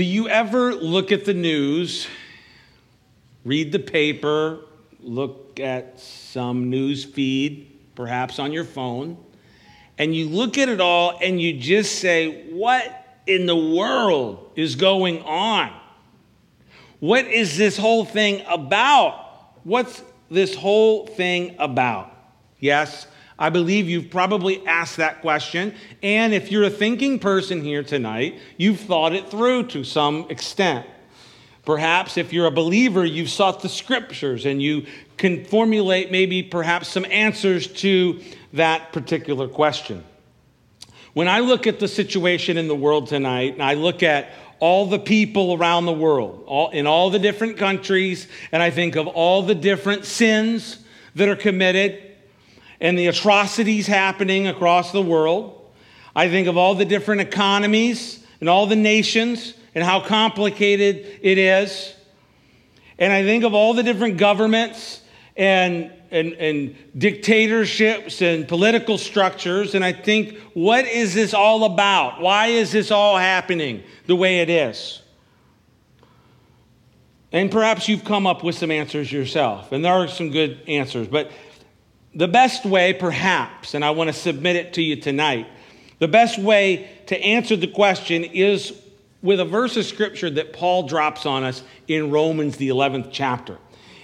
Do you ever look at the news, read the paper, look at some news feed, perhaps on your phone, and you look at it all and you just say, What in the world is going on? What is this whole thing about? What's this whole thing about? Yes, I believe you've probably asked that question. And if you're a thinking person here tonight, you've thought it through to some extent. Perhaps if you're a believer, you've sought the scriptures and you can formulate maybe perhaps some answers to that particular question. When I look at the situation in the world tonight, and I look at all the people around the world, all, in all the different countries, and I think of all the different sins that are committed and the atrocities happening across the world. I think of all the different economies and all the nations and how complicated it is. And I think of all the different governments and, and, and dictatorships and political structures. And I think, what is this all about? Why is this all happening the way it is? And perhaps you've come up with some answers yourself, and there are some good answers. But the best way, perhaps, and I want to submit it to you tonight, the best way to answer the question is with a verse of scripture that Paul drops on us in Romans, the 11th chapter.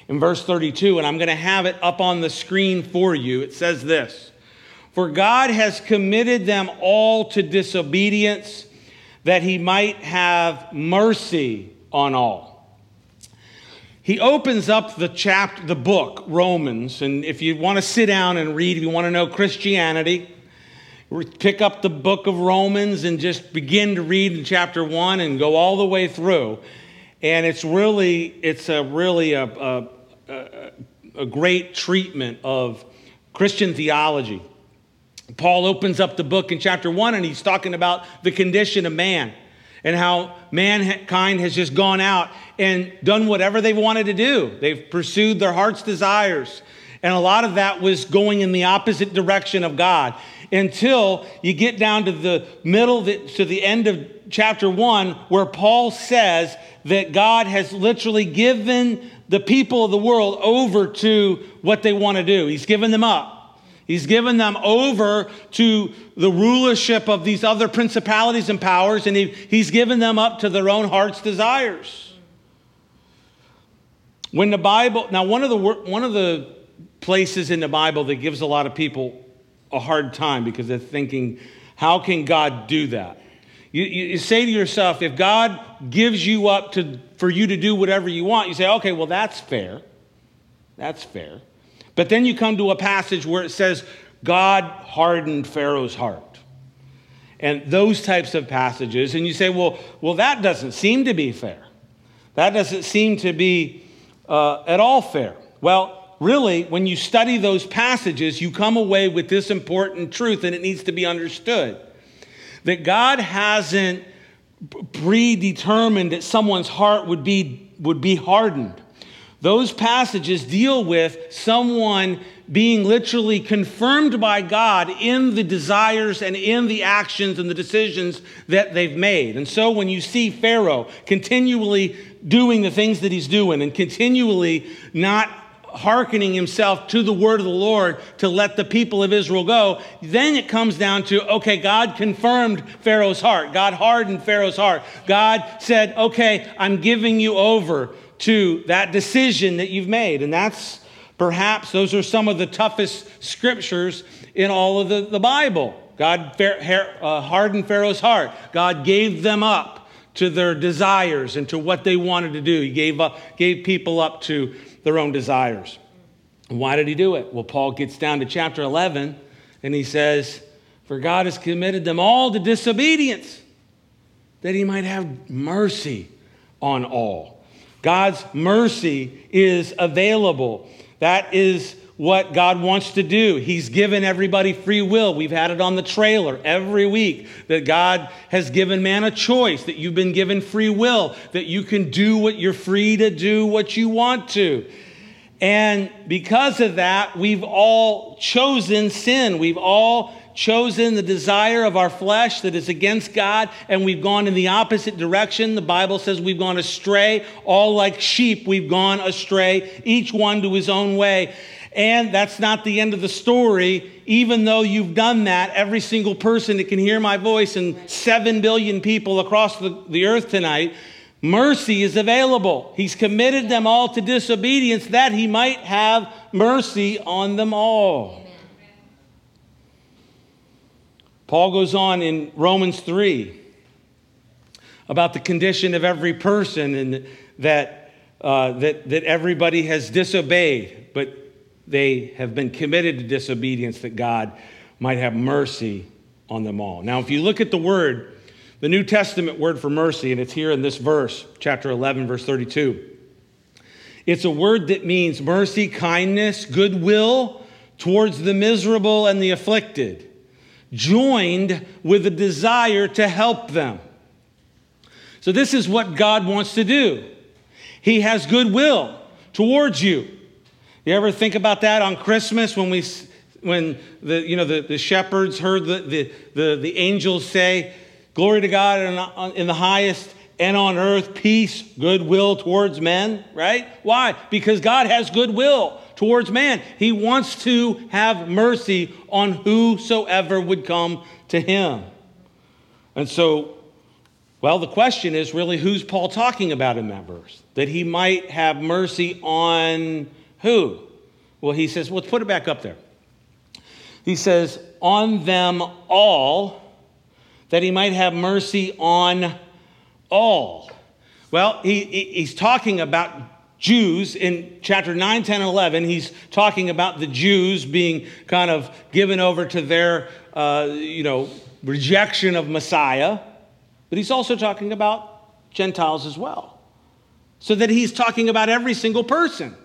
In verse 32, and I'm going to have it up on the screen for you, it says this For God has committed them all to disobedience, that he might have mercy on all he opens up the chapter, the book, Romans, and if you want to sit down and read, if you want to know Christianity, pick up the book of Romans and just begin to read in chapter one and go all the way through. And it's really, it's a really a, a, a, a great treatment of Christian theology. Paul opens up the book in chapter one and he's talking about the condition of man and how mankind has just gone out and done whatever they wanted to do. They've pursued their heart's desires. And a lot of that was going in the opposite direction of God until you get down to the middle, to the end of chapter one, where Paul says that God has literally given the people of the world over to what they want to do. He's given them up. He's given them over to the rulership of these other principalities and powers, and he, he's given them up to their own heart's desires. When the Bible, now, one of the, one of the places in the Bible that gives a lot of people a hard time because they're thinking, how can God do that? You, you, say to yourself, if God gives you up to, for you to do whatever you want, you say, okay, well, that's fair. That's fair. But then you come to a passage where it says, God hardened Pharaoh's heart. And those types of passages, and you say, well, well, that doesn't seem to be fair. That doesn't seem to be uh, at all fair. Well, really, when you study those passages, you come away with this important truth, and it needs to be understood that God hasn't predetermined that someone's heart would be, would be hardened. Those passages deal with someone being literally confirmed by God in the desires and in the actions and the decisions that they've made. And so when you see Pharaoh continually doing the things that he's doing and continually not hearkening himself to the word of the Lord to let the people of Israel go, then it comes down to okay, God confirmed Pharaoh's heart. God hardened Pharaoh's heart. God said, okay, I'm giving you over to that decision that you've made. And that's perhaps, those are some of the toughest scriptures in all of the, the Bible. God uh, hardened Pharaoh's heart, God gave them up to their desires and to what they wanted to do. He gave, up, gave people up to their own desires. Why did he do it? Well, Paul gets down to chapter 11 and he says, For God has committed them all to disobedience, that he might have mercy on all. God's mercy is available. That is what God wants to do. He's given everybody free will. We've had it on the trailer every week that God has given man a choice, that you've been given free will, that you can do what you're free to do what you want to. And because of that, we've all chosen sin. We've all chosen the desire of our flesh that is against God, and we've gone in the opposite direction. The Bible says we've gone astray. All like sheep, we've gone astray, each one to his own way. And that's not the end of the story. Even though you've done that, every single person that can hear my voice and 7 billion people across the, the earth tonight, mercy is available. He's committed them all to disobedience that he might have mercy on them all. Paul goes on in Romans 3 about the condition of every person and that, uh, that, that everybody has disobeyed, but they have been committed to disobedience that God might have mercy on them all. Now, if you look at the word, the New Testament word for mercy, and it's here in this verse, chapter 11, verse 32. It's a word that means mercy, kindness, goodwill towards the miserable and the afflicted joined with a desire to help them. So, this is what God wants to do. He has goodwill towards you. You ever think about that on Christmas when we when the you know the, the shepherds heard the, the, the, the angels say, Glory to God in, in the highest, and on earth peace, goodwill towards men, right? Why? Because God has goodwill towards man. He wants to have mercy on whosoever would come to him. And so, well, the question is really who's Paul talking about in that verse? That he might have mercy on who? Well, he says, let's put it back up there. He says, on them all, that he might have mercy on all. Well, he, he's talking about Jews in chapter 9, 10, and 11. He's talking about the Jews being kind of given over to their, uh, you know, rejection of Messiah. But he's also talking about Gentiles as well. So that he's talking about every single person,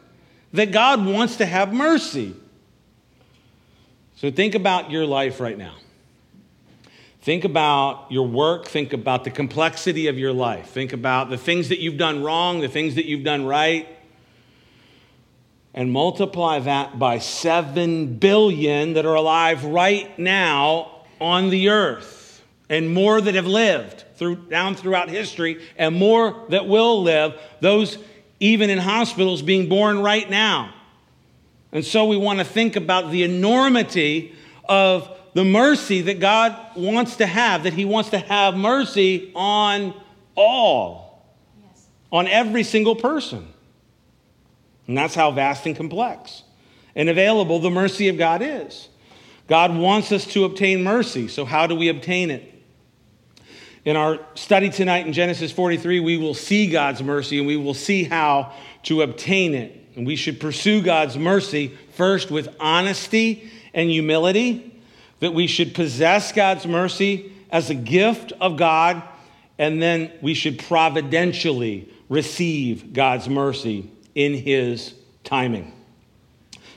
that God wants to have mercy. So think about your life right now. Think about your work. Think about the complexity of your life. Think about the things that you've done wrong, the things that you've done right. And multiply that by 7 billion that are alive right now on the earth, and more that have lived through, down throughout history, and more that will live, those even in hospitals being born right now. And so we want to think about the enormity of the mercy that God wants to have, that He wants to have mercy on all, yes. on every single person. And that's how vast and complex and available the mercy of God is. God wants us to obtain mercy. So, how do we obtain it? In our study tonight in Genesis 43, we will see God's mercy and we will see how to obtain it. And we should pursue God's mercy first with honesty and humility that we should possess God's mercy as a gift of God, and then we should providentially receive God's mercy in His timing.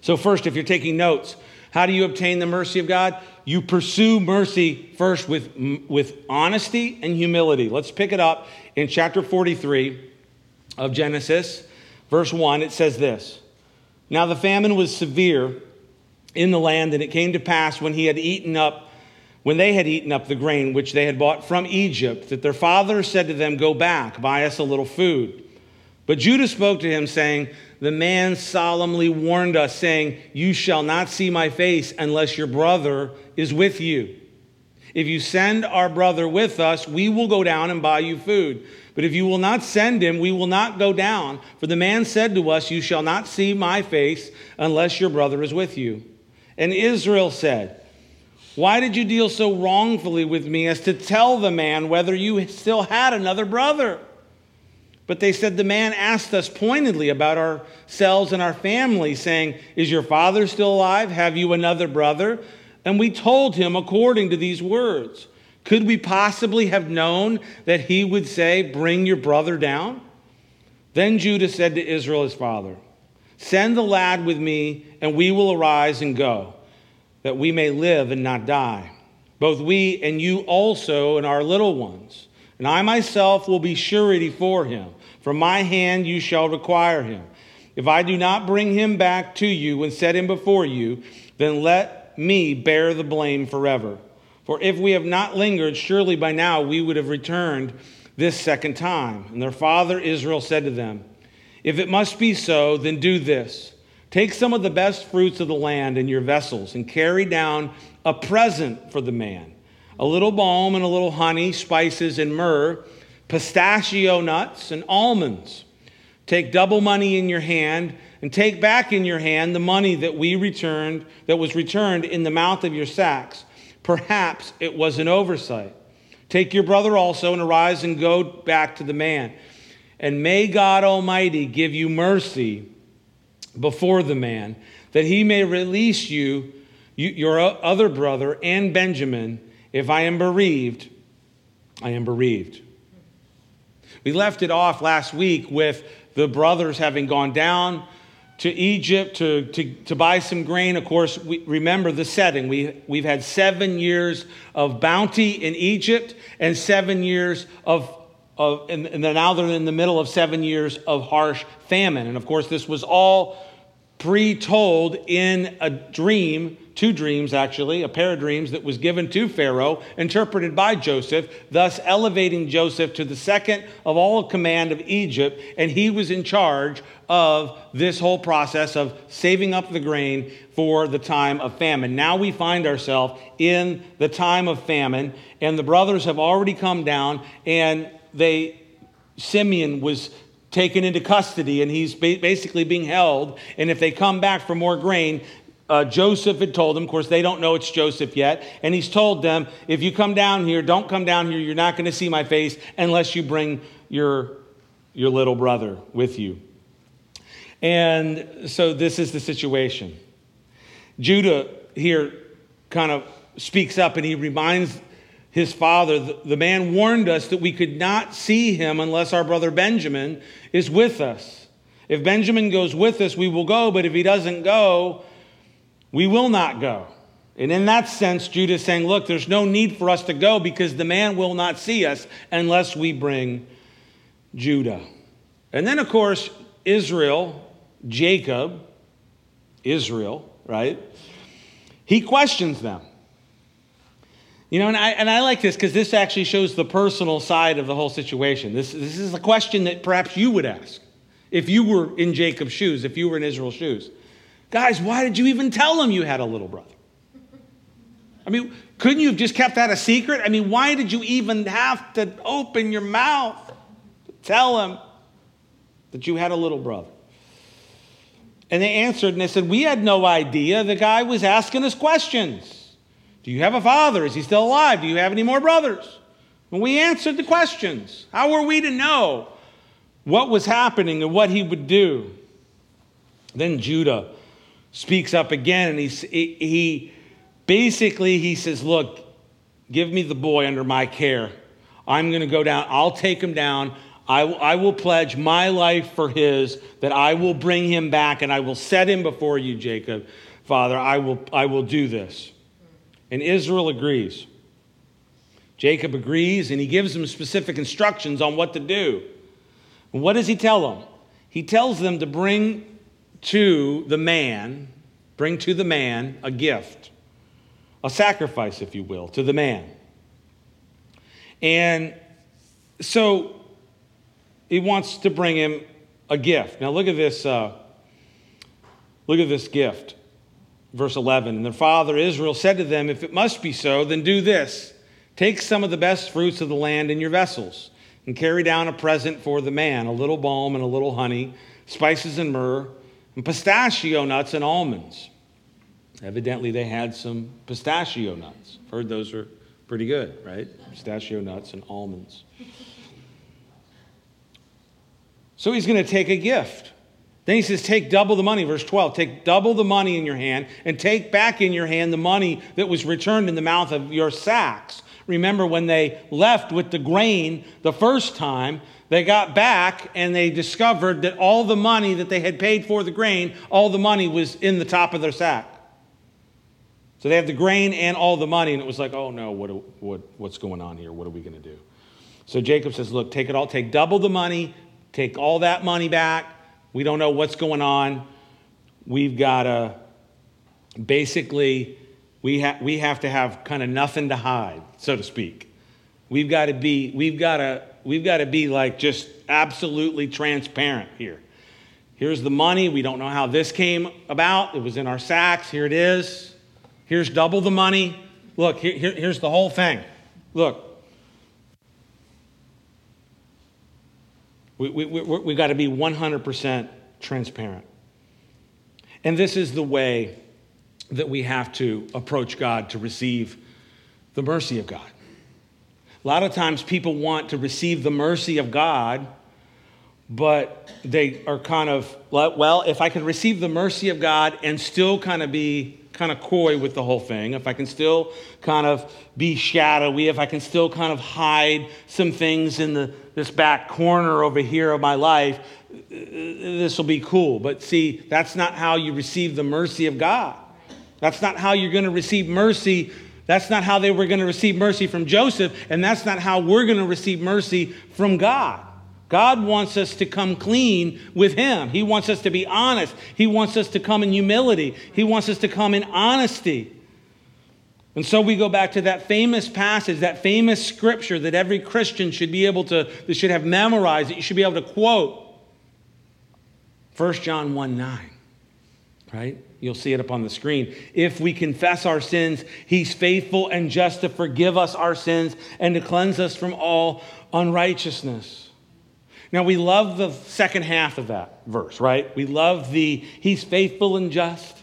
So, first, if you're taking notes, how do you obtain the mercy of God? You pursue mercy first with, with honesty and humility. Let's pick it up in chapter 43 of Genesis, verse 1. It says this Now the famine was severe in the land, and it came to pass when he had eaten up, when they had eaten up the grain which they had bought from Egypt, that their father said to them, Go back, buy us a little food. But Judah spoke to him, saying, The man solemnly warned us, saying, You shall not see my face unless your brother is with you. If you send our brother with us, we will go down and buy you food. But if you will not send him, we will not go down. For the man said to us, You shall not see my face unless your brother is with you. And Israel said, Why did you deal so wrongfully with me as to tell the man whether you still had another brother? But they said, The man asked us pointedly about ourselves and our family, saying, Is your father still alive? Have you another brother? And we told him according to these words. Could we possibly have known that he would say, Bring your brother down? Then Judah said to Israel, his father, Send the lad with me, and we will arise and go, that we may live and not die. Both we and you also and our little ones. And I myself will be surety for him. From my hand you shall require him. If I do not bring him back to you and set him before you, then let me bear the blame forever. For if we have not lingered, surely by now we would have returned this second time. And their father Israel said to them, If it must be so, then do this. Take some of the best fruits of the land in your vessels and carry down a present for the man a little balm and a little honey, spices and myrrh, pistachio nuts and almonds. Take double money in your hand and take back in your hand the money that we returned that was returned in the mouth of your sacks. Perhaps it was an oversight. Take your brother also and arise and go back to the man. And may God Almighty give you mercy before the man, that he may release you, you, your other brother, and Benjamin. If I am bereaved, I am bereaved. We left it off last week with the brothers having gone down to Egypt to, to, to buy some grain. Of course, we remember the setting. We, we've had seven years of bounty in Egypt and seven years of, of and, and now they're in the middle of seven years of harsh famine. And of course, this was all pre told in a dream two dreams actually, a pair of dreams that was given to Pharaoh, interpreted by Joseph, thus elevating Joseph to the second of all command of Egypt, and he was in charge of this whole process of saving up the grain for the time of famine. Now we find ourselves in the time of famine, and the brothers have already come down, and they Simeon was taken into custody and he's basically being held. And if they come back for more grain, uh, Joseph had told them, of course, they don't know it's Joseph yet, and he's told them, if you come down here, don't come down here, you're not going to see my face unless you bring your, your little brother with you. And so this is the situation. Judah here kind of speaks up and he reminds his father, the man warned us that we could not see him unless our brother Benjamin is with us. If Benjamin goes with us, we will go, but if he doesn't go, we will not go. And in that sense, Judah is saying, look, there's no need for us to go because the man will not see us unless we bring Judah. And then, of course, Israel, Jacob, Israel, right? He questions them. You know, and I, and I like this because this actually shows the personal side of the whole situation. This, this is a question that perhaps you would ask if you were in Jacob's shoes, if you were in Israel's shoes. Guys, why did you even tell him you had a little brother? I mean, couldn't you have just kept that a secret? I mean, why did you even have to open your mouth to tell him that you had a little brother? And they answered and they said, We had no idea. The guy was asking us questions. Do you have a father? Is he still alive? Do you have any more brothers? And we answered the questions. How were we to know what was happening and what he would do? Then Judah speaks up again and he, he basically he says look give me the boy under my care i'm going to go down i'll take him down I, I will pledge my life for his that i will bring him back and i will set him before you jacob father i will i will do this and israel agrees jacob agrees and he gives them specific instructions on what to do and what does he tell them he tells them to bring to the man, bring to the man a gift, a sacrifice, if you will, to the man. And so he wants to bring him a gift. Now look at this. Uh, look at this gift. Verse 11. And their father Israel said to them, If it must be so, then do this. Take some of the best fruits of the land in your vessels, and carry down a present for the man a little balm and a little honey, spices and myrrh and pistachio nuts and almonds. Evidently, they had some pistachio nuts. I've heard those are pretty good, right? Pistachio nuts and almonds. So he's going to take a gift. Then he says, Take double the money, verse 12. Take double the money in your hand and take back in your hand the money that was returned in the mouth of your sacks. Remember when they left with the grain the first time, they got back and they discovered that all the money that they had paid for the grain, all the money was in the top of their sack. So they have the grain and all the money, and it was like, oh no, what, what, what's going on here? What are we going to do? So Jacob says, look, take it all, take double the money, take all that money back. We don't know what's going on. We've got to basically we, ha- we have to have kind of nothing to hide, so to speak. We've got to be, we've got to, we've got to be like just absolutely transparent here. Here's the money. We don't know how this came about. It was in our sacks. Here it is. Here's double the money. Look, here, here, here's the whole thing. Look. We, we, we, we've got to be 100% transparent. And this is the way that we have to approach God to receive the mercy of God. A lot of times people want to receive the mercy of God, but they are kind of, well, if I could receive the mercy of God and still kind of be kind of coy with the whole thing, if I can still kind of be shadowy, if I can still kind of hide some things in the, this back corner over here of my life, this will be cool. But see, that's not how you receive the mercy of God. That's not how you're going to receive mercy. That's not how they were going to receive mercy from Joseph, and that's not how we're going to receive mercy from God. God wants us to come clean with Him. He wants us to be honest. He wants us to come in humility. He wants us to come in honesty. And so we go back to that famous passage, that famous scripture that every Christian should be able to, that should have memorized, that you should be able to quote. 1 John 1 9, right? You'll see it up on the screen. If we confess our sins, he's faithful and just to forgive us our sins and to cleanse us from all unrighteousness. Now, we love the second half of that verse, right? We love the he's faithful and just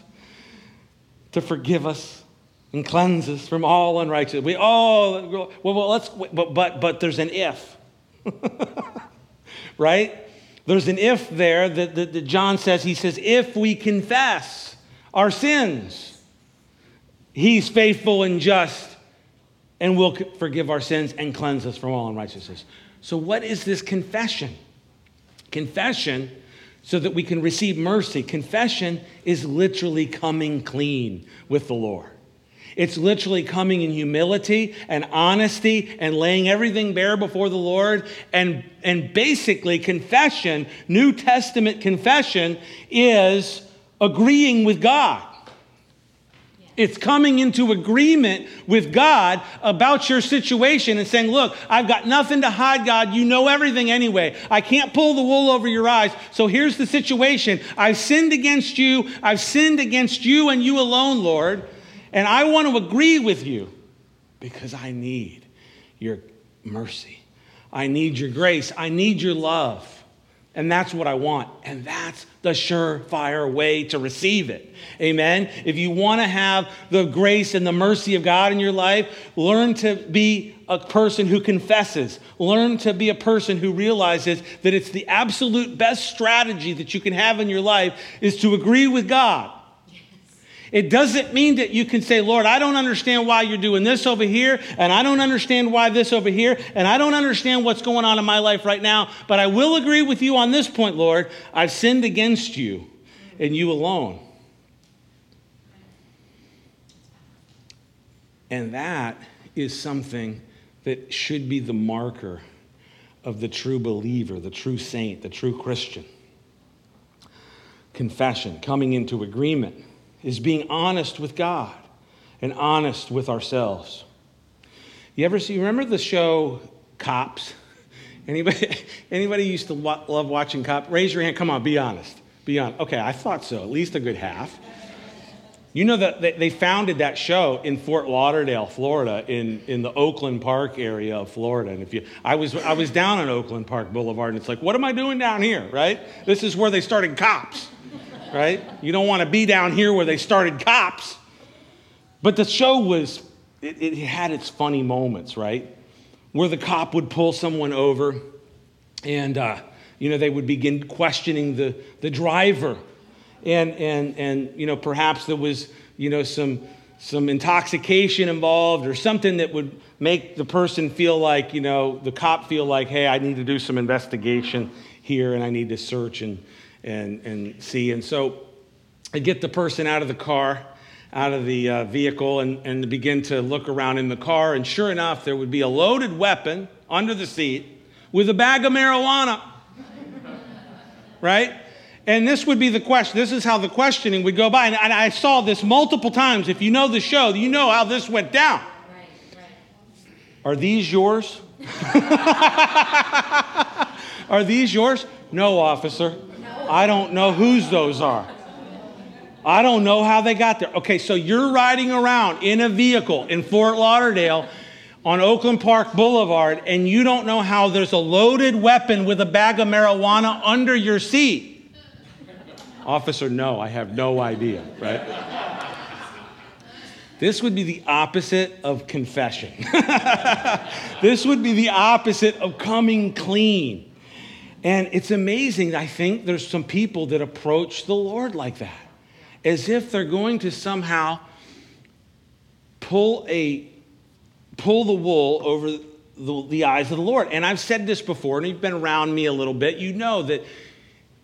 to forgive us and cleanse us from all unrighteousness. We all, well, well let's, but, but, but there's an if, right? There's an if there that, that, that John says, he says, if we confess our sins, he's faithful and just and will forgive our sins and cleanse us from all unrighteousness. So, what is this confession? Confession, so that we can receive mercy. Confession is literally coming clean with the Lord. It's literally coming in humility and honesty and laying everything bare before the Lord. And, and basically, confession, New Testament confession, is agreeing with God. It's coming into agreement with God about your situation and saying, Look, I've got nothing to hide, God. You know everything anyway. I can't pull the wool over your eyes. So here's the situation I've sinned against you. I've sinned against you and you alone, Lord. And I want to agree with you because I need your mercy. I need your grace. I need your love. And that's what I want. And that's the surefire way to receive it. Amen. If you want to have the grace and the mercy of God in your life, learn to be a person who confesses. Learn to be a person who realizes that it's the absolute best strategy that you can have in your life is to agree with God. It doesn't mean that you can say, Lord, I don't understand why you're doing this over here, and I don't understand why this over here, and I don't understand what's going on in my life right now, but I will agree with you on this point, Lord. I've sinned against you and you alone. And that is something that should be the marker of the true believer, the true saint, the true Christian. Confession, coming into agreement is being honest with God and honest with ourselves. You ever see, remember the show Cops? Anybody, anybody used to love watching Cops? Raise your hand. Come on, be honest. Be honest. Okay, I thought so, at least a good half. You know that they founded that show in Fort Lauderdale, Florida, in, in the Oakland Park area of Florida. And if you, I was, I was down on Oakland Park Boulevard, and it's like, what am I doing down here, right? This is where they started cops right? You don't want to be down here where they started cops. But the show was, it, it, had its funny moments, right? Where the cop would pull someone over and, uh, you know, they would begin questioning the, the driver. And, and, and, you know, perhaps there was, you know, some, some intoxication involved or something that would make the person feel like, you know, the cop feel like, hey, I need to do some investigation here and I need to search and, and, and see. And so I get the person out of the car, out of the uh, vehicle, and, and begin to look around in the car. And sure enough, there would be a loaded weapon under the seat with a bag of marijuana. right? And this would be the question. This is how the questioning would go by. And, and I saw this multiple times. If you know the show, you know how this went down. Right, right. Are these yours? are these yours? No, officer. I don't know whose those are. I don't know how they got there. Okay, so you're riding around in a vehicle in Fort Lauderdale on Oakland Park Boulevard, and you don't know how there's a loaded weapon with a bag of marijuana under your seat. Officer, no, I have no idea, right? This would be the opposite of confession. this would be the opposite of coming clean. And it's amazing, I think there's some people that approach the Lord like that as if they're going to somehow pull a pull the wool over the, the, eyes of the Lord. And I've said this before, and you've been around me a little bit. You know that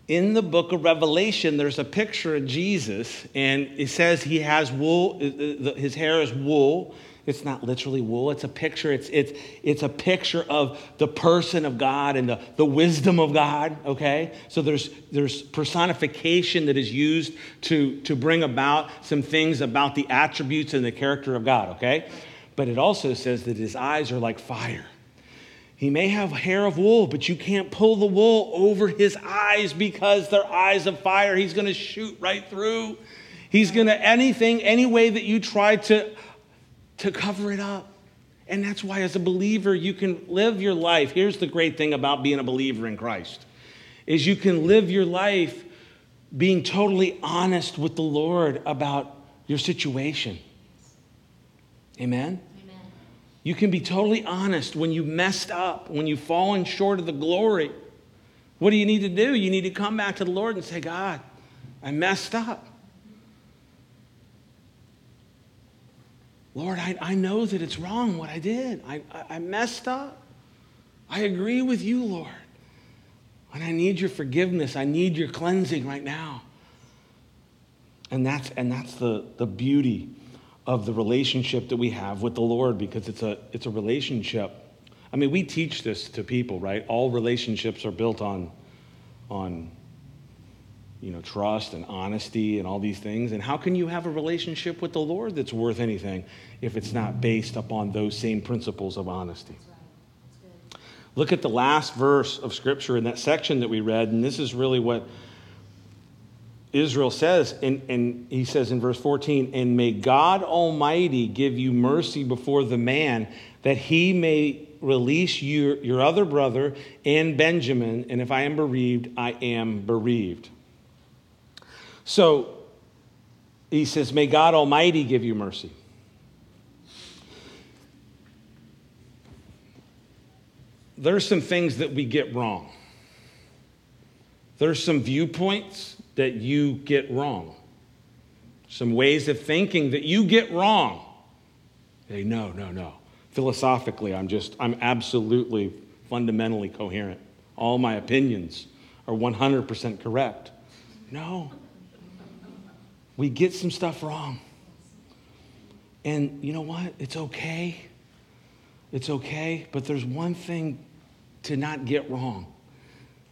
in the book of Revelation, there's a picture of Jesus, and it says he has wool, uh, uh, his hair is wool, it's not literally wool, it's a picture. It's, it's, it's a picture of the person of God and the, the wisdom of God, okay? So there's, there's personification that is used to, to bring about some things about the attributes and the character of God, okay? But it also says that his eyes are like fire. He may have hair of wool, but you can't pull the wool over his eyes because they're eyes of fire. He's going to shoot right through. He's going to, anything, any way that you try to to cover it up. And that's why, as a believer, you can live your life. Here's the great thing about being a believer in Christ is you can live your life being totally honest with the Lord about your situation. Amen? Amen. You can be totally honest when you messed up, when you've fallen short of the glory. What do you need to do? You need to come back to the Lord and say, God, I messed up. Lord, I, I know that it's wrong what I did. I, I, messed up. I agree with you, Lord. And I need your forgiveness. I need your cleansing right now. And that's, and that's the, the beauty of the relationship that we have with the Lord because it's a, it's a relationship. I mean, we teach this to people, right? All relationships are built on, on you know, trust and honesty and all these things. And how can you have a relationship with the Lord that's worth anything if it's not based upon those same principles of honesty? Look at the last verse of Scripture in that section that we read, and this is really what Israel says. And, and he says in verse 14, And may God Almighty give you mercy before the man, that he may release your, your other brother and Benjamin, and if I am bereaved, I am bereaved. So he says, May God Almighty give you mercy. There's some things that we get wrong. There's some viewpoints that you get wrong. Some ways of thinking that you get wrong. Hey, no, no, no. Philosophically, I'm just, I'm absolutely fundamentally coherent. All my opinions are 100% correct. No we get some stuff wrong. And you know what? It's okay. It's okay. But there's one thing to not get wrong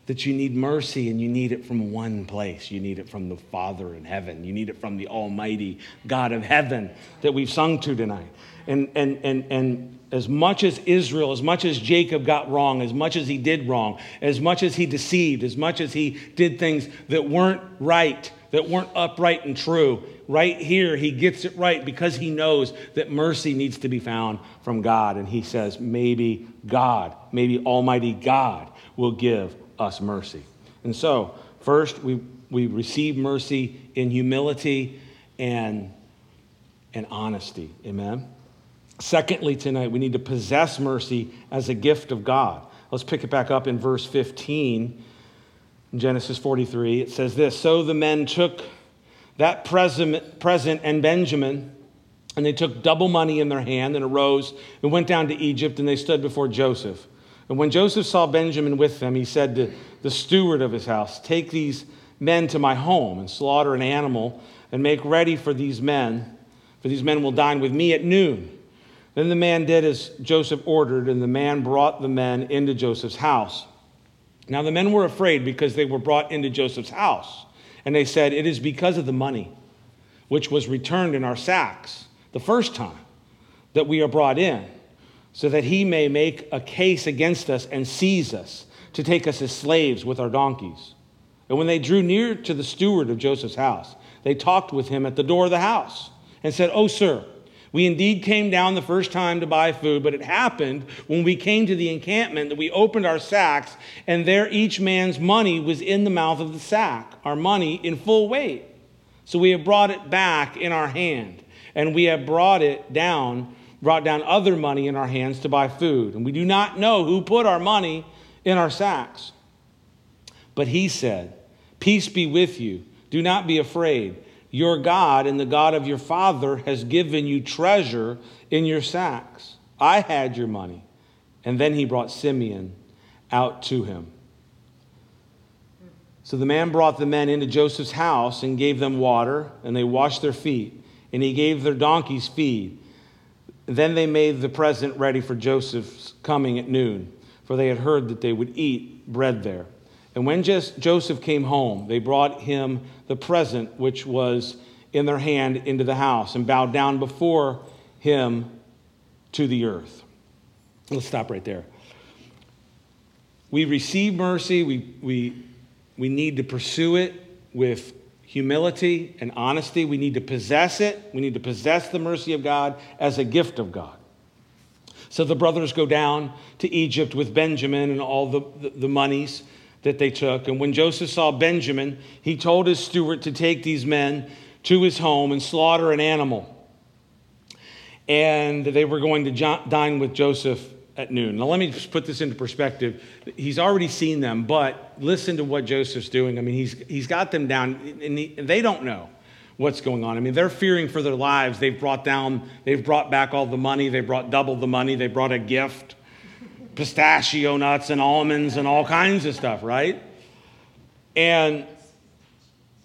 that you need mercy and you need it from one place. You need it from the Father in heaven. You need it from the Almighty God of heaven that we've sung to tonight. And, and, and, and as much as Israel, as much as Jacob got wrong, as much as he did wrong, as much as he deceived, as much as he did things that weren't right, that weren't upright and true. Right here, he gets it right because he knows that mercy needs to be found from God. And he says, maybe God, maybe Almighty God will give us mercy. And so, first, we, we receive mercy in humility and, and honesty. Amen. Secondly, tonight, we need to possess mercy as a gift of God. Let's pick it back up in verse 15 in Genesis 43, it says this So the men took that present, present and Benjamin, and they took double money in their hand and arose and went down to Egypt, and they stood before Joseph. And when Joseph saw Benjamin with them, he said to the steward of his house, Take these men to my home and slaughter an animal and make ready for these men, for these men will dine with me at noon. Then the man did as Joseph ordered, and the man brought the men into Joseph's house. Now the men were afraid because they were brought into Joseph's house. And they said, It is because of the money which was returned in our sacks the first time that we are brought in, so that he may make a case against us and seize us to take us as slaves with our donkeys. And when they drew near to the steward of Joseph's house, they talked with him at the door of the house and said, Oh, sir, we indeed came down the first time to buy food, but it happened when we came to the encampment that we opened our sacks, and there each man's money was in the mouth of the sack, our money in full weight. So we have brought it back in our hand, and we have brought it down, brought down other money in our hands to buy food. And we do not know who put our money in our sacks. But he said, Peace be with you. Do not be afraid. Your God and the God of your father has given you treasure in your sacks. I had your money. And then he brought Simeon out to him. So the man brought the men into Joseph's house and gave them water, and they washed their feet, and he gave their donkeys feed. Then they made the present ready for Joseph's coming at noon, for they had heard that they would eat bread there. And when Joseph came home, they brought him the present which was in their hand into the house and bowed down before him to the earth. Let's stop right there. We receive mercy, we, we, we need to pursue it with humility and honesty. We need to possess it. We need to possess the mercy of God as a gift of God. So the brothers go down to Egypt with Benjamin and all the, the, the monies that they took. And when Joseph saw Benjamin, he told his steward to take these men to his home and slaughter an animal. And they were going to dine with Joseph at noon. Now, let me just put this into perspective. He's already seen them, but listen to what Joseph's doing. I mean, he's, he's got them down, and, he, they don't know what's going on. I mean, they're fearing for their lives. They've brought down, they've brought back all the money. They brought double the money. They brought a gift pistachio nuts and almonds and all kinds of stuff, right? And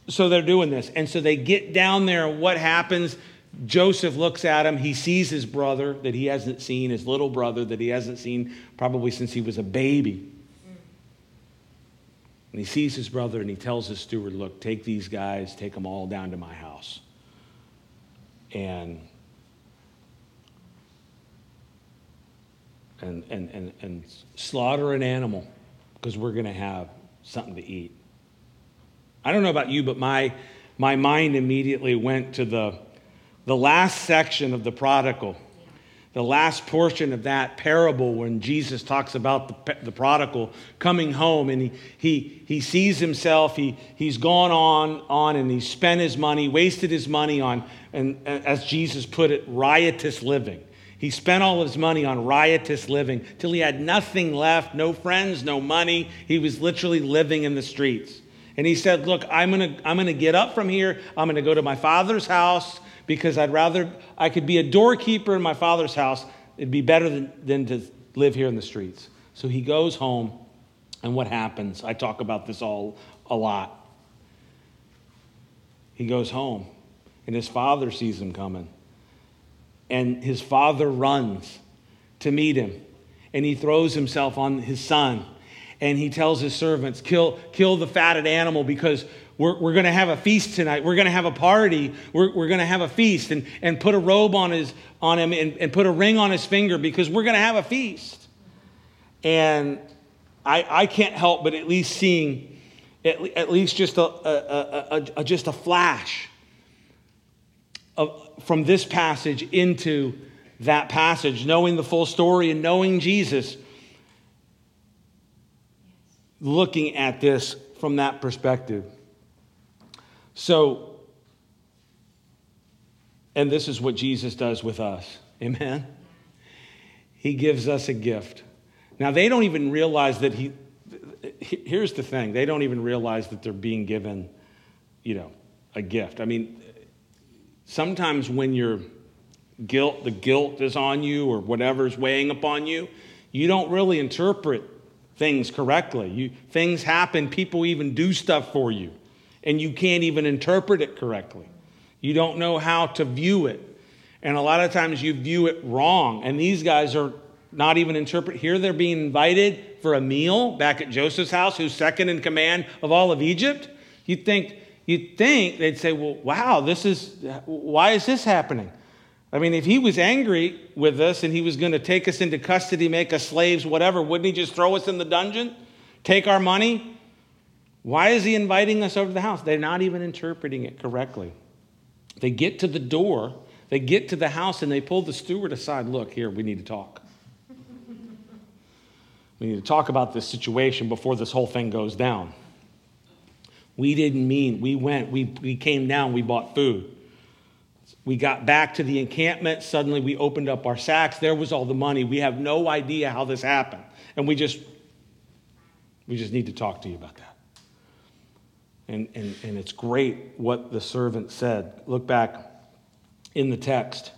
so they're doing this. And so they get down there. What happens? Joseph looks at him. He sees his brother that he hasn't seen, his little brother that he hasn't seen probably since he was a baby. And he sees his brother and he tells his steward, Look, take these guys, take them all down to my house. And and, and, and, and slaughter an animal because we're going to have something to eat. I don't know about you, but my, my mind immediately went to the, the last section of the prodigal, the last portion of that parable when Jesus talks about the, the prodigal coming home and he, he, he sees himself, he, he's gone on, on and he's spent his money, wasted his money on, and as Jesus put it, riotous living. He spent all his money on riotous living till he had nothing left no friends, no money. He was literally living in the streets. And he said, Look, I'm going to I'm going to get up from here. I'm going to go to my father's house because I'd rather, I could be a doorkeeper in my father's house. It'd be better than, than to live here in the streets. So he goes home. And what happens? I talk about this all a lot. He goes home, and his father sees him coming and his father runs to meet him. And he throws himself on his son. And he tells his servants kill, kill the fatted animal because we're, we're going to have a feast tonight. We're going to have a party. We're, we're going to have a feast. And, and put a robe on, his, on him and, and put a ring on his finger because we're going to have a feast. And I, I can't help but at least seeing at, at least just a, a, a, a just a flash of, from this passage into that passage, knowing the full story and knowing Jesus, looking at this from that perspective. So, and this is what Jesus does with us. Amen? He gives us a gift. Now, they don't even realize that he, here's the thing they don't even realize that they're being given, you know, a gift. I mean, sometimes when your guilt, the guilt is on you or whatever's weighing upon you, you don't really interpret things correctly. You, things happen, people even do stuff for you, and you can't even interpret it correctly. You don't know how to view it. And a lot of times you view it wrong. And these guys are not even interpret. Here they're being invited for a meal back at Joseph's house, who's second in command of all of Egypt. You'd think, you'd think they'd say, well, wow, this is, why is this happening? I mean, if he was angry with us and he was going to take us into custody, make us slaves, whatever, wouldn't he just throw us in the dungeon, take our money? Why is he inviting us over to the house? They're not even interpreting it correctly. They get to the door, they get to the house, and they pull the steward aside. Look, here, we need to talk. We need to talk about this situation before this whole thing goes down. We didn't mean, we went, we, we came down, we bought food. We got back to the encampment. Suddenly, we opened up our sacks. There was all the money. We have no idea how this happened. And we just, we just need to talk to you about that. And, and, and it's great what the servant said. Look back in the text.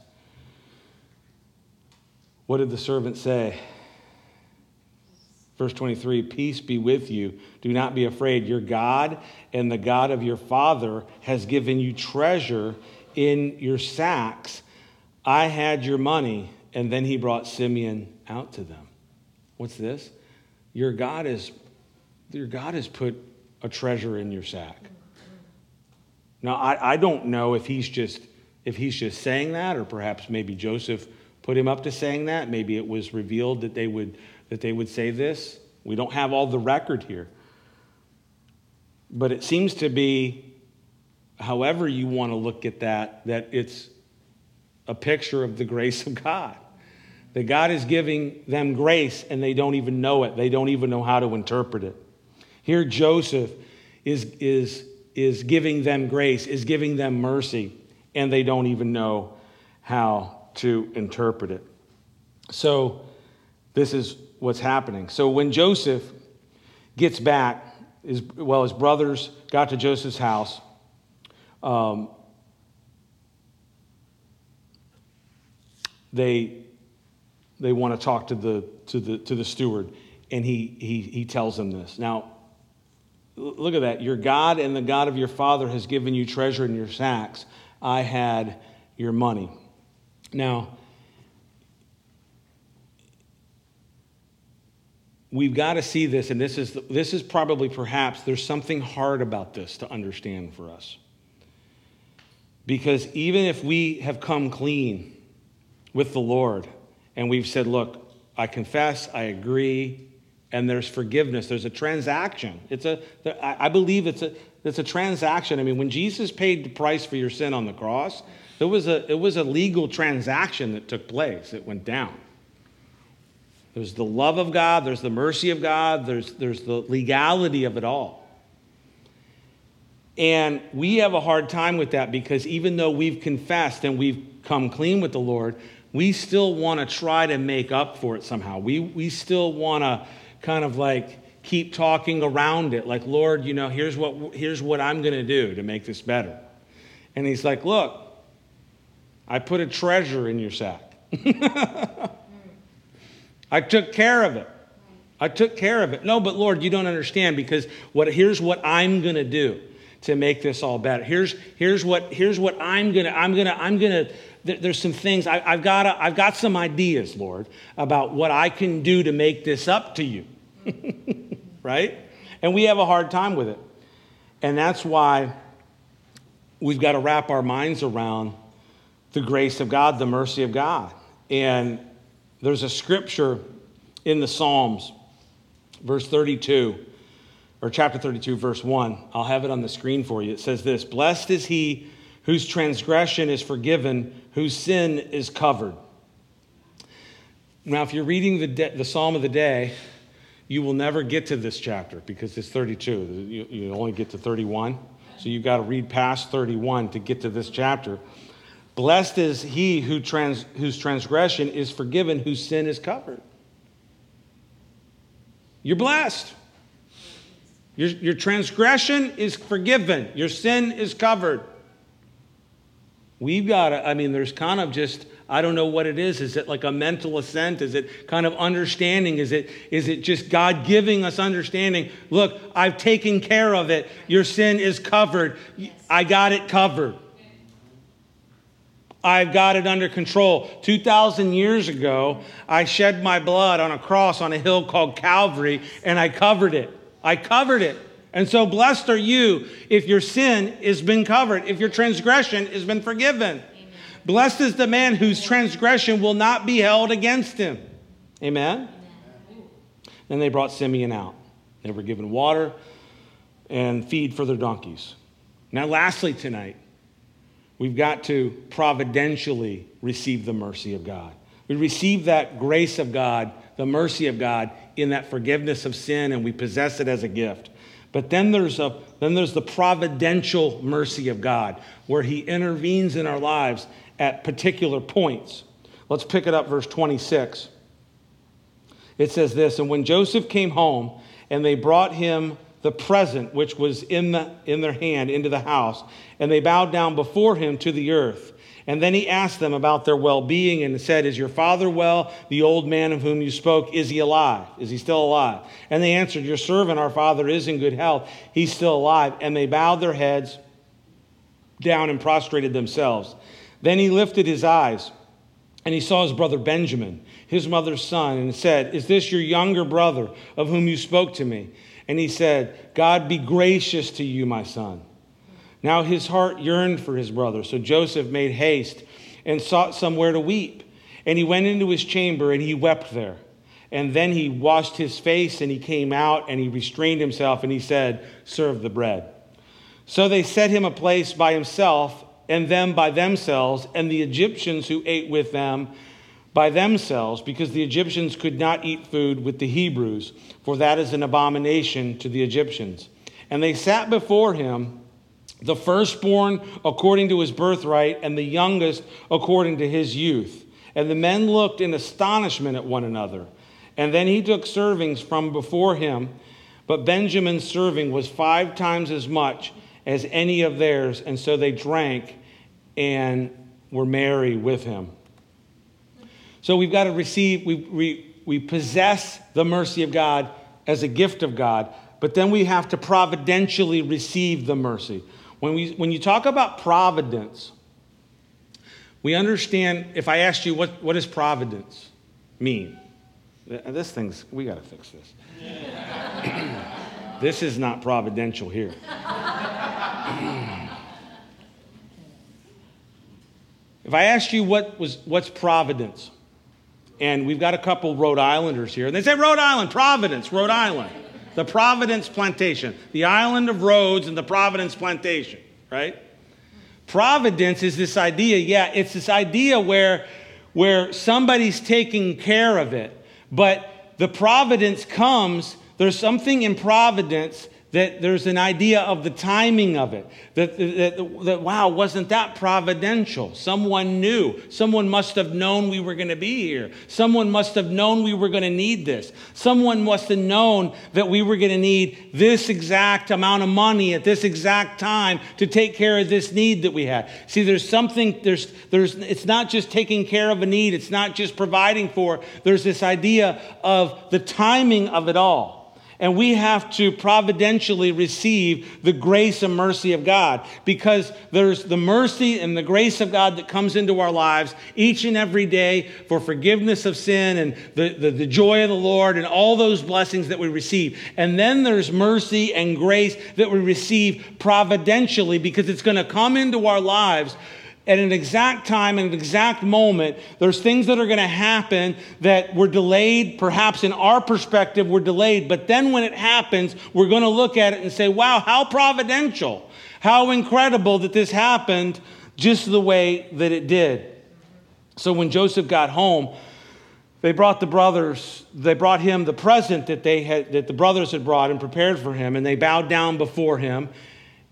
What did the servant say? Verse 23 Peace be with you. Do not be afraid. Your God and the God of your father has given you treasure in your sacks. I had your money. And then he brought Simeon out to them. What's this? Your God is your God has put a treasure in your sack. Now I, I don't know if he's just if he's just saying that, or perhaps maybe Joseph put him up to saying that. Maybe it was revealed that they would that they would say this. We don't have all the record here. But it seems to be, however you want to look at that, that it's a picture of the grace of God. That God is giving them grace and they don't even know it. They don't even know how to interpret it. Here, Joseph is, is, is giving them grace, is giving them mercy, and they don't even know how to interpret it. So, this is what's happening. So when Joseph gets back, his, well, his brothers got to Joseph's house. Um, they they want to talk to the to the to the steward, and he he he tells them this. Now, look at that. Your God and the God of your father has given you treasure in your sacks. I had your money. Now, we've got to see this, and this is, this is probably perhaps there's something hard about this to understand for us. Because even if we have come clean with the Lord and we've said, Look, I confess, I agree, and there's forgiveness, there's a transaction. It's a, I believe it's a, it's a transaction. I mean, when Jesus paid the price for your sin on the cross, it was a, it was a legal transaction that took place, it went down. There's the love of God, there's the mercy of God, there's, there's the legality of it all. And we have a hard time with that because even though we've confessed and we've come clean with the Lord, we still want to try to make up for it somehow. We, we still want to kind of like keep talking around it, like, Lord, you know, here's what, here's what I'm going to do to make this better. And He's like, Look, I put a treasure in your sack. I took care of it. I took care of it. No, but Lord, you don't understand because what here's what I'm going to do to make this all better. Here's here's what here's what I'm going to I'm going to I'm going to there's some things I, have got I've got some ideas, Lord, about what I can do to make this up to you. right? And we have a hard time with it. And that's why we've got to wrap our minds around the grace of God, the mercy of God. And there's a scripture in the Psalms, verse 32, or chapter 32, verse 1. I'll have it on the screen for you. It says this Blessed is he whose transgression is forgiven, whose sin is covered. Now, if you're reading the, de- the Psalm of the day, you will never get to this chapter because it's 32. You, you only get to 31. So you've got to read past 31 to get to this chapter. Blessed is he who trans, whose transgression is forgiven, whose sin is covered. You're blessed. Your, your transgression is forgiven, your sin is covered. We've got to, I mean, there's kind of just, I don't know what it is. Is it like a mental assent? Is it kind of understanding? Is it, is it just God giving us understanding? Look, I've taken care of it. Your sin is covered. I got it covered. I've got it under control. 2,000 years ago, I shed my blood on a cross on a hill called Calvary, and I covered it. I covered it. And so, blessed are you if your sin has been covered, if your transgression has been forgiven. Amen. Blessed is the man whose transgression will not be held against him. Amen? Amen. Then they brought Simeon out. They were given water and feed for their donkeys. Now, lastly, tonight, we've got to providentially receive the mercy of God. We receive that grace of God, the mercy of God, in that forgiveness of sin, and we possess it as a gift. But then there's, a, then there's the providential mercy of God, where He intervenes in our lives at particular points. Let's pick it up, verse 26. It says this And when Joseph came home, and they brought him the present which was in, the, in their hand into the house, and they bowed down before him to the earth. And then he asked them about their well being and said, Is your father well? The old man of whom you spoke, is he alive? Is he still alive? And they answered, Your servant, our father, is in good health. He's still alive. And they bowed their heads down and prostrated themselves. Then he lifted his eyes and he saw his brother Benjamin, his mother's son, and said, Is this your younger brother of whom you spoke to me? And he said, God be gracious to you, my son. Now his heart yearned for his brother. So Joseph made haste and sought somewhere to weep. And he went into his chamber and he wept there. And then he washed his face and he came out and he restrained himself and he said, Serve the bread. So they set him a place by himself and them by themselves, and the Egyptians who ate with them by themselves, because the Egyptians could not eat food with the Hebrews, for that is an abomination to the Egyptians. And they sat before him, the firstborn according to his birthright, and the youngest according to his youth. And the men looked in astonishment at one another. And then he took servings from before him, but Benjamin's serving was five times as much as any of theirs, and so they drank and were merry with him. So we've got to receive, we, we, we possess the mercy of God as a gift of God, but then we have to providentially receive the mercy. When, we, when you talk about providence, we understand, if I asked you, what, what does providence mean? Uh, this thing's, we got to fix this. this is not providential here. if I asked you what was, what's providence, and we've got a couple Rhode Islanders here. And they say, Rhode Island, Providence, Rhode Island. The Providence Plantation, the island of Rhodes and the Providence Plantation, right? Providence is this idea, yeah, it's this idea where, where somebody's taking care of it, but the providence comes, there's something in providence that there's an idea of the timing of it. That, that, that, wow, wasn't that providential? Someone knew. Someone must have known we were going to be here. Someone must have known we were going to need this. Someone must have known that we were going to need this exact amount of money at this exact time to take care of this need that we had. See, there's something, there's, there's, it's not just taking care of a need, it's not just providing for, there's this idea of the timing of it all. And we have to providentially receive the grace and mercy of God because there's the mercy and the grace of God that comes into our lives each and every day for forgiveness of sin and the, the, the joy of the Lord and all those blessings that we receive. And then there's mercy and grace that we receive providentially because it's going to come into our lives at an exact time, at an exact moment, there's things that are going to happen that were delayed. Perhaps in our perspective, were delayed. But then when it happens, we're going to look at it and say, wow, how providential, how incredible that this happened just the way that it did. So when Joseph got home, they brought the brothers, they brought him the present that they had, that the brothers had brought and prepared for him, and they bowed down before him.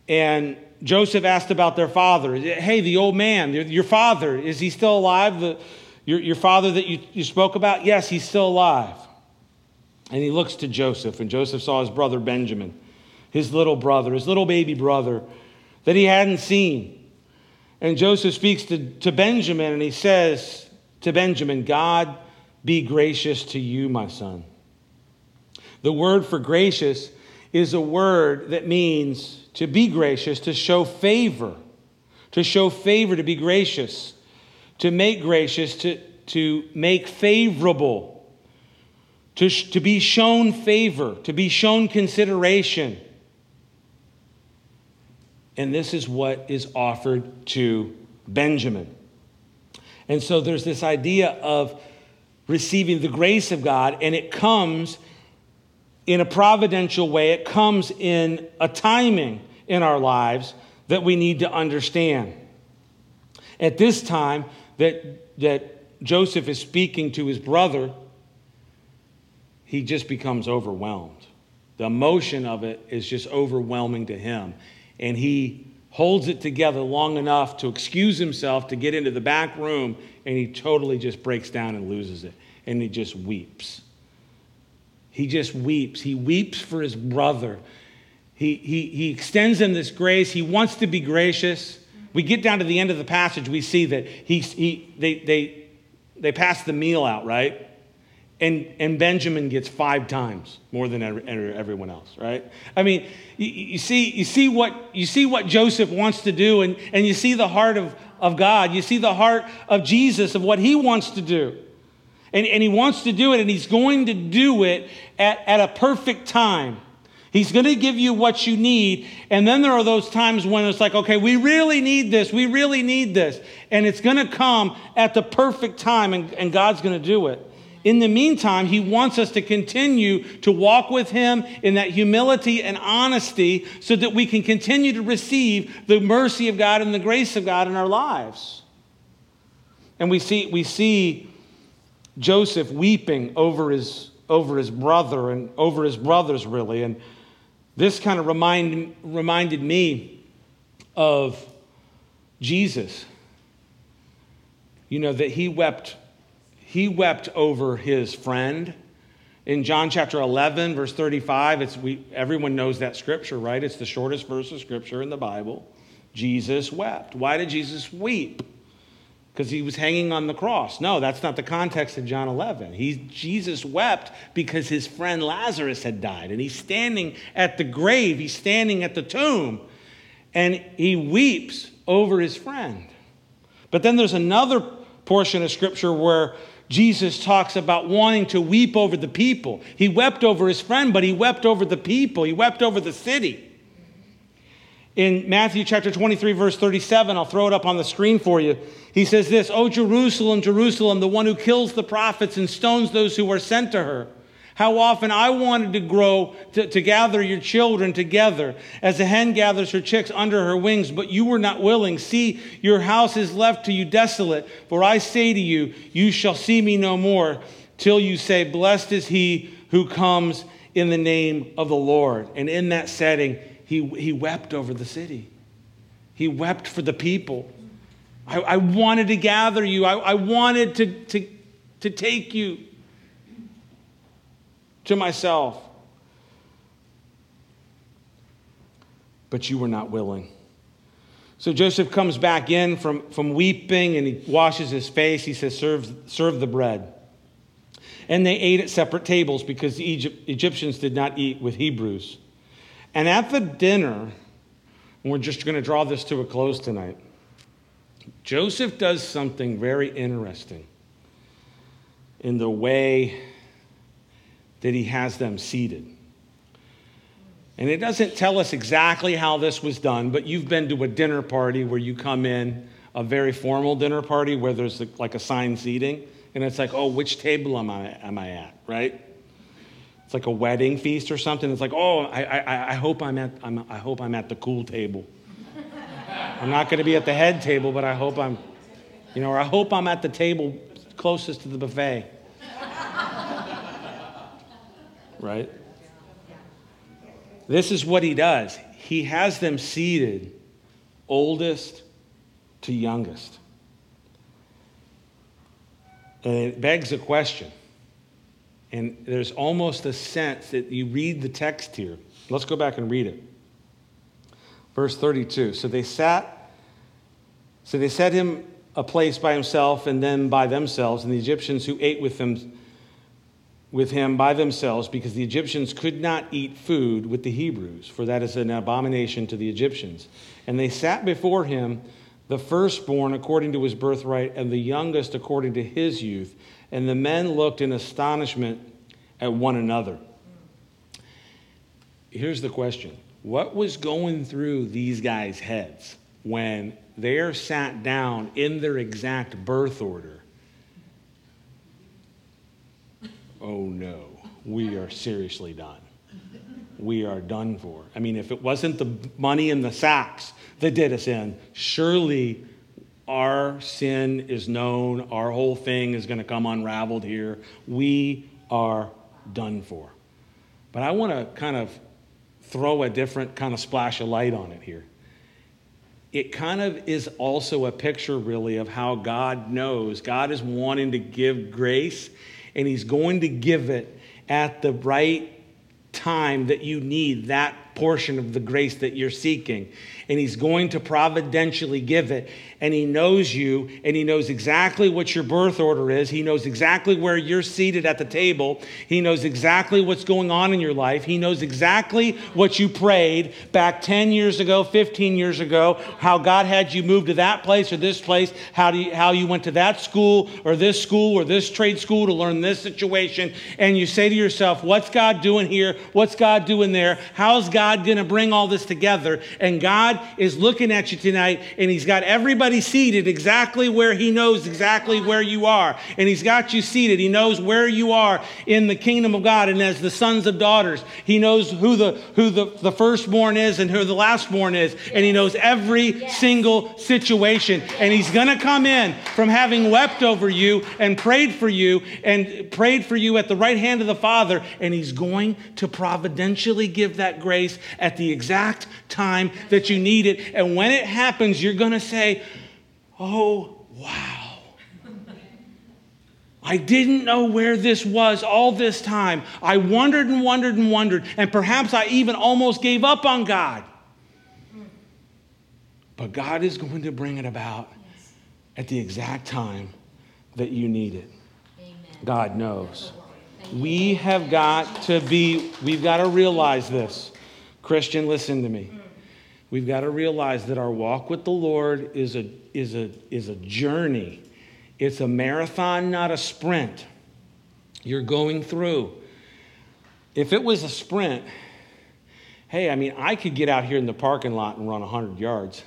And Joseph asked about their father. Hey, the old man, your father, is he still alive? Your, your father that you, you spoke about? Yes, he's still alive. And he looks to Joseph, and Joseph saw his brother Benjamin, his little brother, his little baby brother that he hadn't seen. And Joseph speaks to, to Benjamin, and he says to Benjamin, God be gracious to you, my son. The word for gracious is a word that means to be gracious, to show favor, to show favor, to be gracious. to make gracious, to, to make favorable, to, to be shown favor, to be shown consideration. And this is what is offered to Benjamin. And so there's this idea of receiving the grace of God, and it comes in a providential way, it comes in a timing in our lives that we need to understand. At this time that, that Joseph is speaking to his brother, he just becomes overwhelmed. The emotion of it is just overwhelming to him. And he holds it together long enough to excuse himself to get into the back room, and he totally just breaks down and loses it. And he just weeps. He just weeps. He weeps for his brother. He, he, he extends him this grace. He wants to be gracious. We get down to the end of the passage, we see that he, he, they, they, they pass the meal out, right? And, and Benjamin gets five times more than every, everyone else, right? I mean, you, you, see, you, see what, you see what Joseph wants to do, and, and you see the heart of, of God. You see the heart of Jesus, of what he wants to do. And, and he wants to do it, and he's going to do it at, at a perfect time. He's going to give you what you need. And then there are those times when it's like, okay, we really need this. We really need this. And it's going to come at the perfect time, and, and God's going to do it. In the meantime, He wants us to continue to walk with Him in that humility and honesty so that we can continue to receive the mercy of God and the grace of God in our lives. And we see, we see Joseph weeping over his, over his brother and over his brothers, really. And this kind of remind, reminded me of Jesus. You know, that he wept, he wept over his friend. In John chapter 11, verse 35, it's, we, everyone knows that scripture, right? It's the shortest verse of scripture in the Bible. Jesus wept. Why did Jesus weep? Because he was hanging on the cross. No, that's not the context of John 11. He, Jesus wept because his friend Lazarus had died, and he's standing at the grave, he's standing at the tomb, and he weeps over his friend. But then there's another portion of scripture where Jesus talks about wanting to weep over the people. He wept over his friend, but he wept over the people, he wept over the city. In Matthew chapter 23, verse 37, I'll throw it up on the screen for you. He says this O Jerusalem, Jerusalem, the one who kills the prophets and stones those who are sent to her. How often I wanted to grow, to, to, gather your children together as a hen gathers her chicks under her wings, but you were not willing. See, your house is left to you desolate. For I say to you, you shall see me no more till you say, Blessed is he who comes in the name of the Lord. And in that setting, he, he wept over the city. He wept for the people. I, I wanted to gather you, I, I wanted to, to, to take you to myself. But you were not willing. So Joseph comes back in from, from weeping and he washes his face. He says, serve, serve the bread. And they ate at separate tables because the Egypt, Egyptians did not eat with Hebrews. And at the dinner, we're just going to draw this to a close tonight, Joseph does something very interesting in the way that he has them seated. And it doesn't tell us exactly how this was done, but you've been to a dinner party where you come in, a very formal dinner party where there's like assigned seating, and it's like, oh, which table am I, am I at, right? It's like a wedding feast or something. It's like, oh, I, I, I hope I'm at, I'm, I hope I'm at the cool table. I'm not going to be at the head table, but I hope I'm, you know, or I hope I'm at the table closest to the buffet. right? This is what he does. He has them seated, oldest to youngest. And it begs a question and there's almost a sense that you read the text here. Let's go back and read it. Verse 32. So they sat, so they set him a place by himself and then by themselves, and the Egyptians who ate with them with him by themselves, because the Egyptians could not eat food with the Hebrews, for that is an abomination to the Egyptians. And they sat before him the firstborn according to his birthright, and the youngest according to his youth. And the men looked in astonishment at one another. Here's the question What was going through these guys' heads when they're sat down in their exact birth order? Oh no, we are seriously done. We are done for. I mean, if it wasn't the money in the sacks that did us in, surely our sin is known. Our whole thing is going to come unraveled here. We are done for. But I want to kind of throw a different kind of splash of light on it here. It kind of is also a picture, really, of how God knows. God is wanting to give grace, and He's going to give it at the right time that you need that portion of the grace that you're seeking. And He's going to providentially give it and He knows you, and He knows exactly what your birth order is. He knows exactly where you're seated at the table. He knows exactly what's going on in your life. He knows exactly what you prayed back 10 years ago, 15 years ago, how God had you move to that place or this place, how, you, how you went to that school or this school or this trade school to learn this situation. And you say to yourself, What's God doing here? What's God doing there? How's God going to bring all this together? And God is looking at you tonight, and He's got everybody everybody seated exactly where He knows exactly where you are. And He's got you seated. He knows where you are in the kingdom of God. And as the sons of daughters, He knows who the, who the, the firstborn is and who the lastborn is. And He knows every yes. single situation. And He's going to come in from having wept over you and prayed for you and prayed for you at the right hand of the Father. And He's going to providentially give that grace at the exact time that you need it. And when it happens, you're going to say, Oh, wow. I didn't know where this was all this time. I wondered and wondered and wondered, and perhaps I even almost gave up on God. But God is going to bring it about at the exact time that you need it. Amen. God knows. We have got to be, we've got to realize this. Christian, listen to me. We've got to realize that our walk with the Lord is a, is a, is a journey. It's a marathon, not a sprint. You're going through. If it was a sprint, hey, I mean, I could get out here in the parking lot and run 100 yards.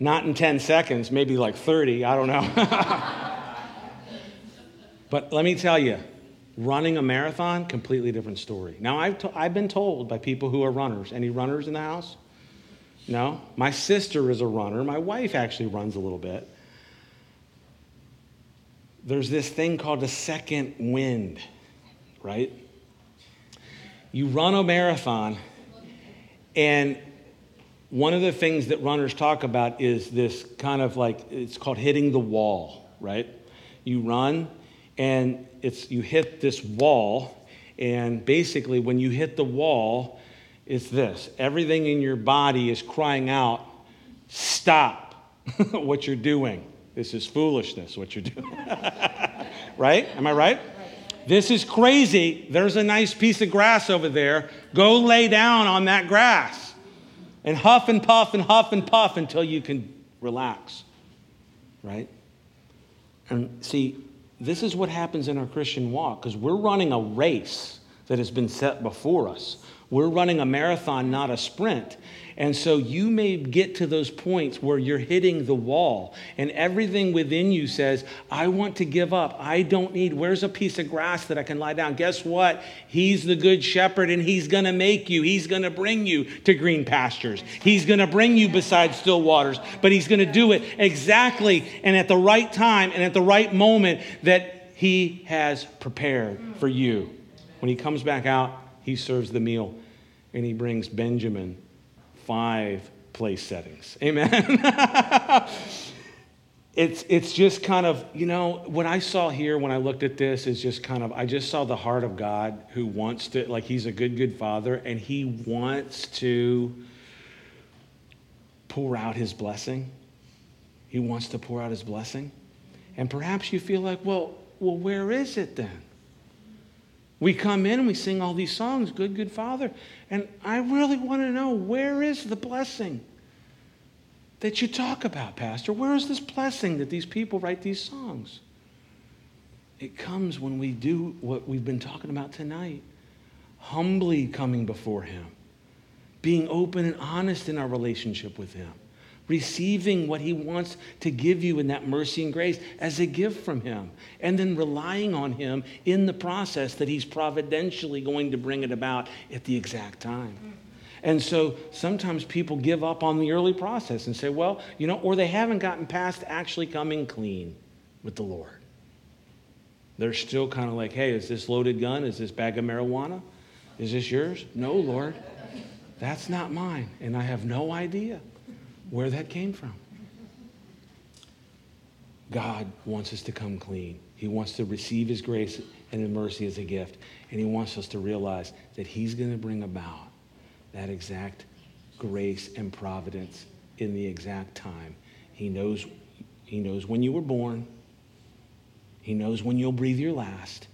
Not in 10 seconds, maybe like 30, I don't know. but let me tell you, running a marathon, completely different story. Now, I've, to, I've been told by people who are runners, any runners in the house? No, my sister is a runner. My wife actually runs a little bit. There's this thing called a second wind, right? You run a marathon, and one of the things that runners talk about is this kind of like it's called hitting the wall, right? You run, and it's you hit this wall, and basically when you hit the wall, is this everything in your body is crying out, Stop what you're doing. This is foolishness, what you're doing. right? Am I right? This is crazy. There's a nice piece of grass over there. Go lay down on that grass and huff and puff and huff and puff until you can relax. Right? And see, this is what happens in our Christian walk because we're running a race that has been set before us. We're running a marathon, not a sprint. And so you may get to those points where you're hitting the wall and everything within you says, I want to give up. I don't need, where's a piece of grass that I can lie down? Guess what? He's the good shepherd and he's going to make you. He's going to bring you to green pastures. He's going to bring you beside still waters, but he's going to do it exactly and at the right time and at the right moment that he has prepared for you. When he comes back out, he serves the meal and he brings Benjamin five place settings. Amen. it's, it's just kind of, you know, what I saw here when I looked at this is just kind of, I just saw the heart of God who wants to, like, he's a good, good father, and he wants to pour out his blessing. He wants to pour out his blessing. And perhaps you feel like, well, well, where is it then? We come in and we sing all these songs, Good, Good Father. And I really want to know where is the blessing? that you talk about, Pastor? Where is this blessing that these people write these songs? It comes when we do what we've been talking about tonight humbly coming before Him, being open and honest in our relationship with Him, receiving what He wants to give you in that mercy and grace as a gift from Him, and then relying on Him in the process that He's providentially going to bring it about at the exact time. And so sometimes people give up on the early process and say, well, you know, or they haven't gotten past actually coming clean with the Lord. They're still kind of like, hey, is this loaded gun? Is this bag of marijuana? Is this yours? No, Lord. That's not mine. And I have no idea where that came from. God wants us to come clean. He wants to receive His grace and His mercy as a gift. And He wants us to realize that He's going to bring about that exact grace and providence in the exact time. He knows, he knows when you were born. He knows when you'll breathe your last.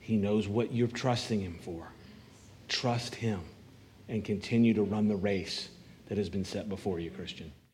He knows what you're trusting Him for. Trust Him and continue to run the race that has been set before you, Christian.